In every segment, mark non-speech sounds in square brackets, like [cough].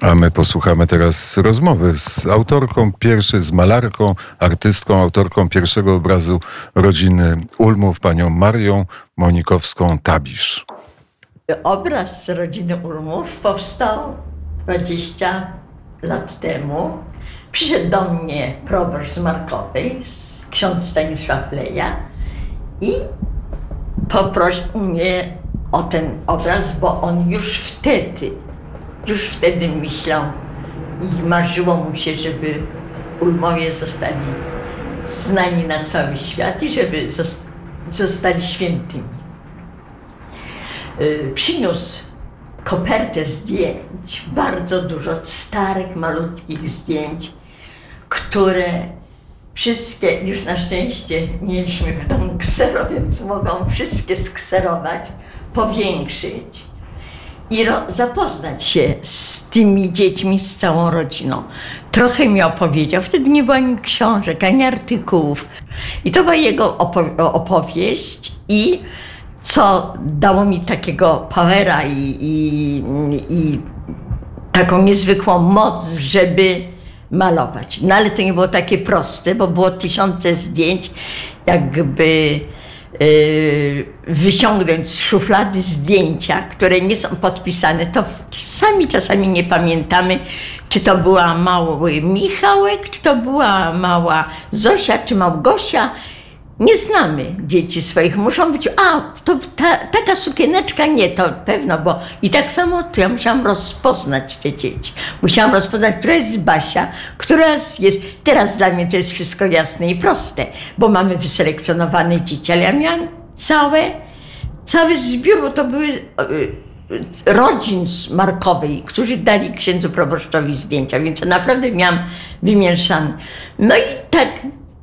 A my posłuchamy teraz rozmowy z autorką pierwszej, z malarką, artystką, autorką pierwszego obrazu rodziny Ulmów, panią Marią Monikowską-Tabisz. Obraz rodziny Ulmów powstał 20 lat temu. Przyszedł do mnie proboszcz z Markowej, ksiądz Stanisław Leja i poprosił mnie o ten obraz, bo on już wtedy już wtedy myślał i marzyło mu się, żeby Ulmowie zostali znani na cały świat i żeby zostali świętymi. Y, przyniósł kopertę zdjęć, bardzo dużo starych, malutkich zdjęć, które wszystkie, już na szczęście mieliśmy w domu ksero, więc mogą wszystkie skserować, powiększyć i zapoznać się z tymi dziećmi, z całą rodziną. Trochę mi opowiedział, wtedy nie było ani książek, ani artykułów. I to była jego opo opowieść i co dało mi takiego powera i, i, i taką niezwykłą moc, żeby malować. No ale to nie było takie proste, bo było tysiące zdjęć, jakby wyciągnąć z szuflady zdjęcia, które nie są podpisane, to sami czasami nie pamiętamy, czy to była mały Michałek, czy to była mała Zosia, czy Małgosia. Nie znamy dzieci swoich. Muszą być, a to ta, taka sukieneczka, nie, to pewno, bo i tak samo tu ja musiałam rozpoznać te dzieci. Musiałam rozpoznać, która jest Basia, która jest, teraz dla mnie to jest wszystko jasne i proste, bo mamy wyselekcjonowane dzieci, ale ja miałam całe, cały zbiór, bo to były y, rodzin z Markowej, którzy dali księdzu proboszczowi zdjęcia, więc naprawdę miałam wymieszane. No i tak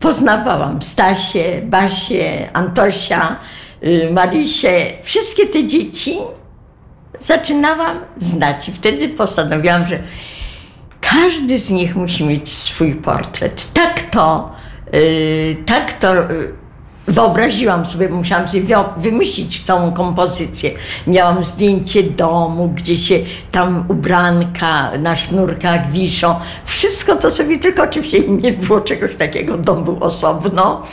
poznawałam Stasię, Basię, Antosia, y, Marysię, wszystkie te dzieci zaczynałam znać. Wtedy postanowiłam, że każdy z nich musi mieć swój portret. Tak to, yy, tak to yy, Wyobraziłam sobie, musiałam sobie wymyślić całą kompozycję. Miałam zdjęcie domu, gdzie się tam ubranka na sznurkach wiszą. Wszystko to sobie, tylko oczywiście nie było czegoś takiego. Dom był osobno.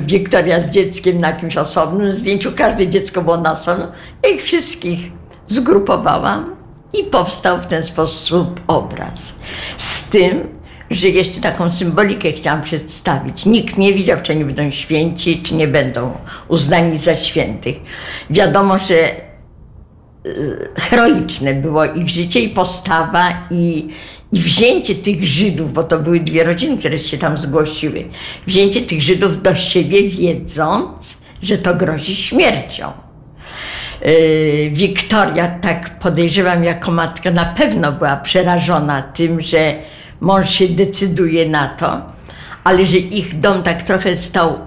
Wiktoria z dzieckiem na jakimś osobnym zdjęciu. Każde dziecko było na osobno. Ich wszystkich zgrupowałam i powstał w ten sposób obraz. Z tym, że jeszcze taką symbolikę chciałam przedstawić. Nikt nie wiedział, czy nie będą święci, czy nie będą uznani za świętych. Wiadomo, że e, heroiczne było ich życie i postawa i, i wzięcie tych Żydów, bo to były dwie rodziny, które się tam zgłosiły, wzięcie tych Żydów do siebie, wiedząc, że to grozi śmiercią. Yy, Wiktoria, tak podejrzewam, jako matka, na pewno była przerażona tym, że mąż się decyduje na to, ale że ich dom tak trochę stał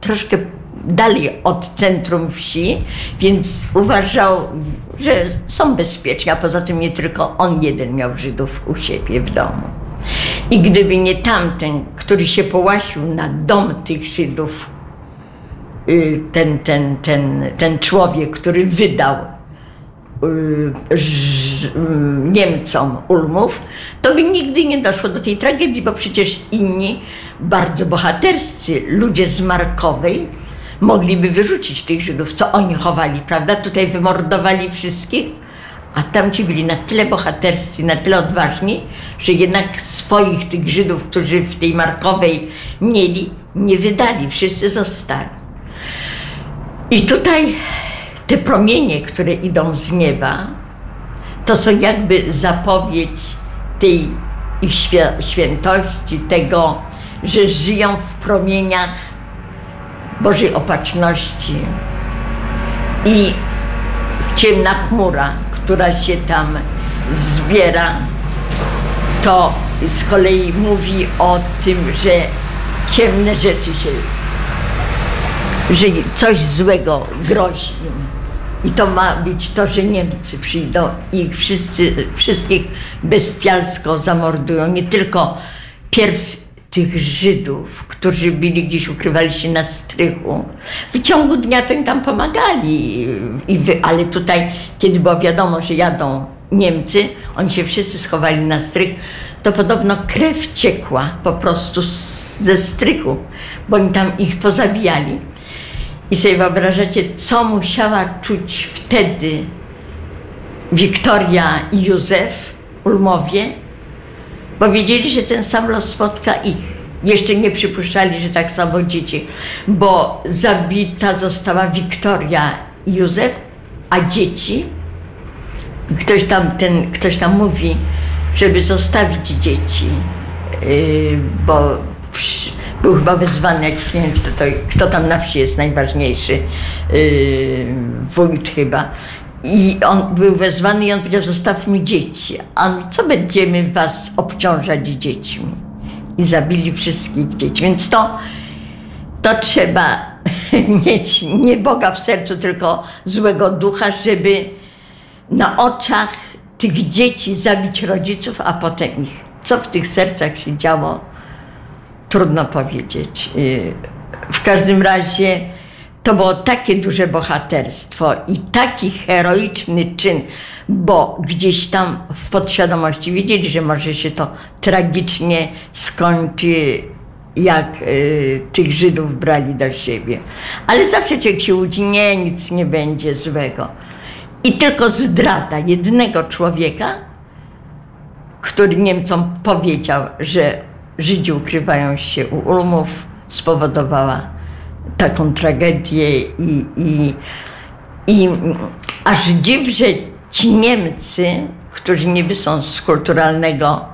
troszkę dalej od centrum wsi, więc uważał, że są bezpieczni, a poza tym nie tylko on jeden miał Żydów u siebie w domu. I gdyby nie tamten, który się połasił na dom tych Żydów, y, ten, ten, ten, ten człowiek, który wydał Niemcom Ulmów, to by nigdy nie doszło do tej tragedii, bo przecież inni bardzo bohaterscy ludzie z Markowej mogliby wyrzucić tych Żydów, co oni chowali, prawda? Tutaj wymordowali wszystkich, a tamci byli na tyle bohaterscy, na tyle odważni, że jednak swoich tych Żydów, którzy w tej Markowej mieli, nie wydali, wszyscy zostali. I tutaj te promienie, które idą z nieba, to są jakby zapowiedź tej ich świętości, tego, że żyją w promieniach Bożej opatrzności. I ciemna chmura, która się tam zbiera, to z kolei mówi o tym, że ciemne rzeczy się, że coś złego grozi. I to ma być to, że Niemcy przyjdą i wszyscy, wszystkich bestialsko zamordują. Nie tylko pierw tych Żydów, którzy byli gdzieś, ukrywali się na strychu. W ciągu dnia to im tam pomagali, I wy, ale tutaj, kiedy było wiadomo, że jadą Niemcy, oni się wszyscy schowali na strych, to podobno krew ciekła po prostu ze strychu, bo oni tam ich pozabijali. I sobie wyobrażacie, co musiała czuć wtedy Wiktoria i Józef Ulmowie, bo wiedzieli, że ten sam los spotka ich. Jeszcze nie przypuszczali, że tak samo dzieci, bo zabita została Wiktoria i Józef, a dzieci, ktoś tam, ten, ktoś tam mówi, żeby zostawić dzieci, yy, bo był chyba wezwany jakiś, nie wiem, kto, to, kto tam na wsi jest najważniejszy, yy, wójt chyba. I on był wezwany i on powiedział, zostawmy dzieci. A co będziemy was obciążać dziećmi? I zabili wszystkich dzieci. Więc to, to trzeba [laughs] mieć nie Boga w sercu, tylko złego ducha, żeby na oczach tych dzieci zabić rodziców, a potem ich. Co w tych sercach się działo, trudno powiedzieć. Y, w każdym razie to było takie duże bohaterstwo i taki heroiczny czyn, bo gdzieś tam w podświadomości wiedzieli, że może się to tragicznie skończy, jak y, tych Żydów brali do siebie. Ale zawsze człowiek się łudzi, nie, nic nie będzie złego. I tylko zdrada jednego człowieka, który Niemcom powiedział, że Żydzi ukrywają się u Ulmów, spowodowała taką tragedię i, i, i aż dziw, że ci Niemcy, którzy niby są z kulturalnego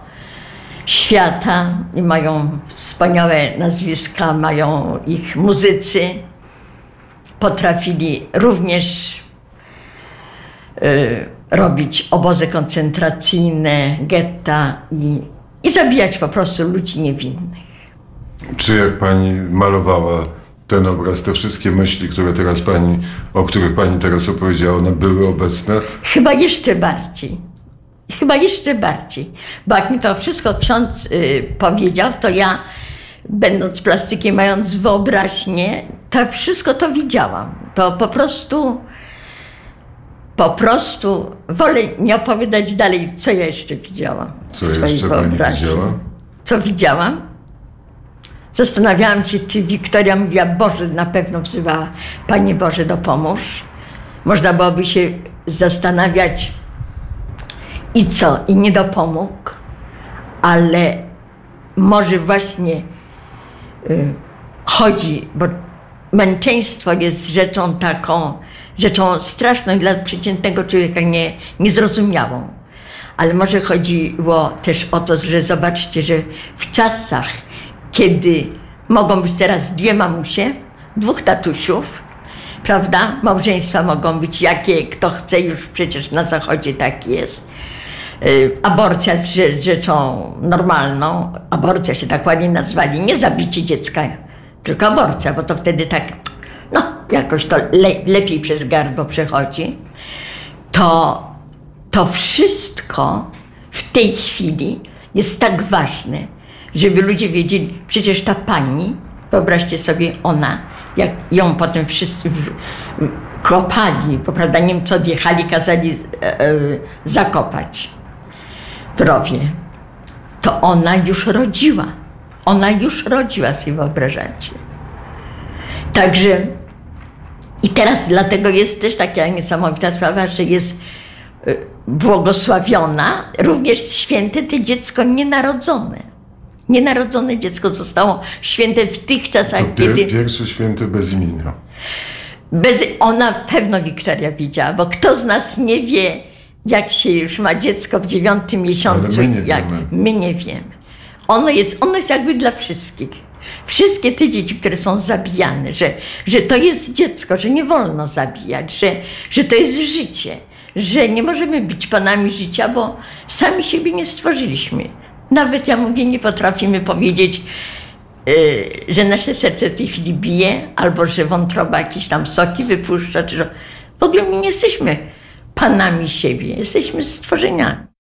świata i mają wspaniałe nazwiska, mają ich muzycy, potrafili również y, robić obozy koncentracyjne, getta i, i zabijać po prostu ludzi niewinnych. Czy jak pani malowała ten obraz, te wszystkie myśli, które teraz pani, o których pani teraz opowiedziała, one były obecne? Chyba jeszcze bardziej. Chyba jeszcze bardziej. Bo jak mi to wszystko ksiądz y, powiedział, to ja, będąc plastykiem, mając wyobraźnię, to wszystko to widziałam. To po prostu, po prostu wolę nie opowiadać dalej, co ja jeszcze widziałam. w Co swojej jeszcze pani wyobraźni. widziała? Co widziałam? Zastanawiałam się, czy Wiktoria mówiła, Boże, na pewno wzywała, Panie Boże, dopomóż. Można byłoby się zastanawiać, i co, i nie dopomógł, ale może właśnie y, chodzi, bo męczeństwo jest rzeczą taką, rzeczą straszną dla przeciętnego człowieka nie, niezrozumiałą. Ale może chodziło też o to, że zobaczcie, że w czasach, kiedy mogą być teraz dwie mamusie, dwóch tatusiów, prawda? Małżeństwa mogą być jakie, kto chce, już przecież na zachodzie tak jest. Y, Aborcja jest rze- rzeczą normalną. Aborcja się tak ładnie nazwali. Nie zabicie dziecka, tylko aborcja, bo to wtedy tak, no, jakoś to le- lepiej przez gardło przechodzi. To, to wszystko w tej chwili jest tak ważne, żeby ludzie wiedzieli, przecież ta pani, wyobraźcie sobie, ona, jak ją potem wszyscy w, kopali, bo prawda, Niemcy odjechali, kazali e, e, zakopać w rowie, to ona już rodziła. Ona już rodziła, sobie wyobrażacie. Także i teraz dlatego jest też taka niesamowita sprawa, że jest y, błogosławiona również święte to dziecko nienarodzone. Nienarodzone dziecko zostało święte w tych czasach, To pier, kiedy pierwszy święty bez imienia. bez, ona pewno Wiktoria widziała, bo kto z nas nie wie, jak się już ma dziecko w dziewiątym miesiącu. Ale my nie jak, wiemy. My nie wiemy. Ono jest, ono jest jakby dla wszystkich. Wszystkie te dzieci, które są zabijane, że, że to jest dziecko, że nie wolno zabijać, że, że to jest życie, że nie możemy być panami życia, bo sami siebie nie stworzyliśmy. Nawet ja mówię, nie potrafimy powiedzieć, yy, że nasze serce w tej chwili bije, albo że wątroba jakieś tam soki wypuszcza, czy że w ogóle nie jesteśmy panami siebie, jesteśmy stworzeniami.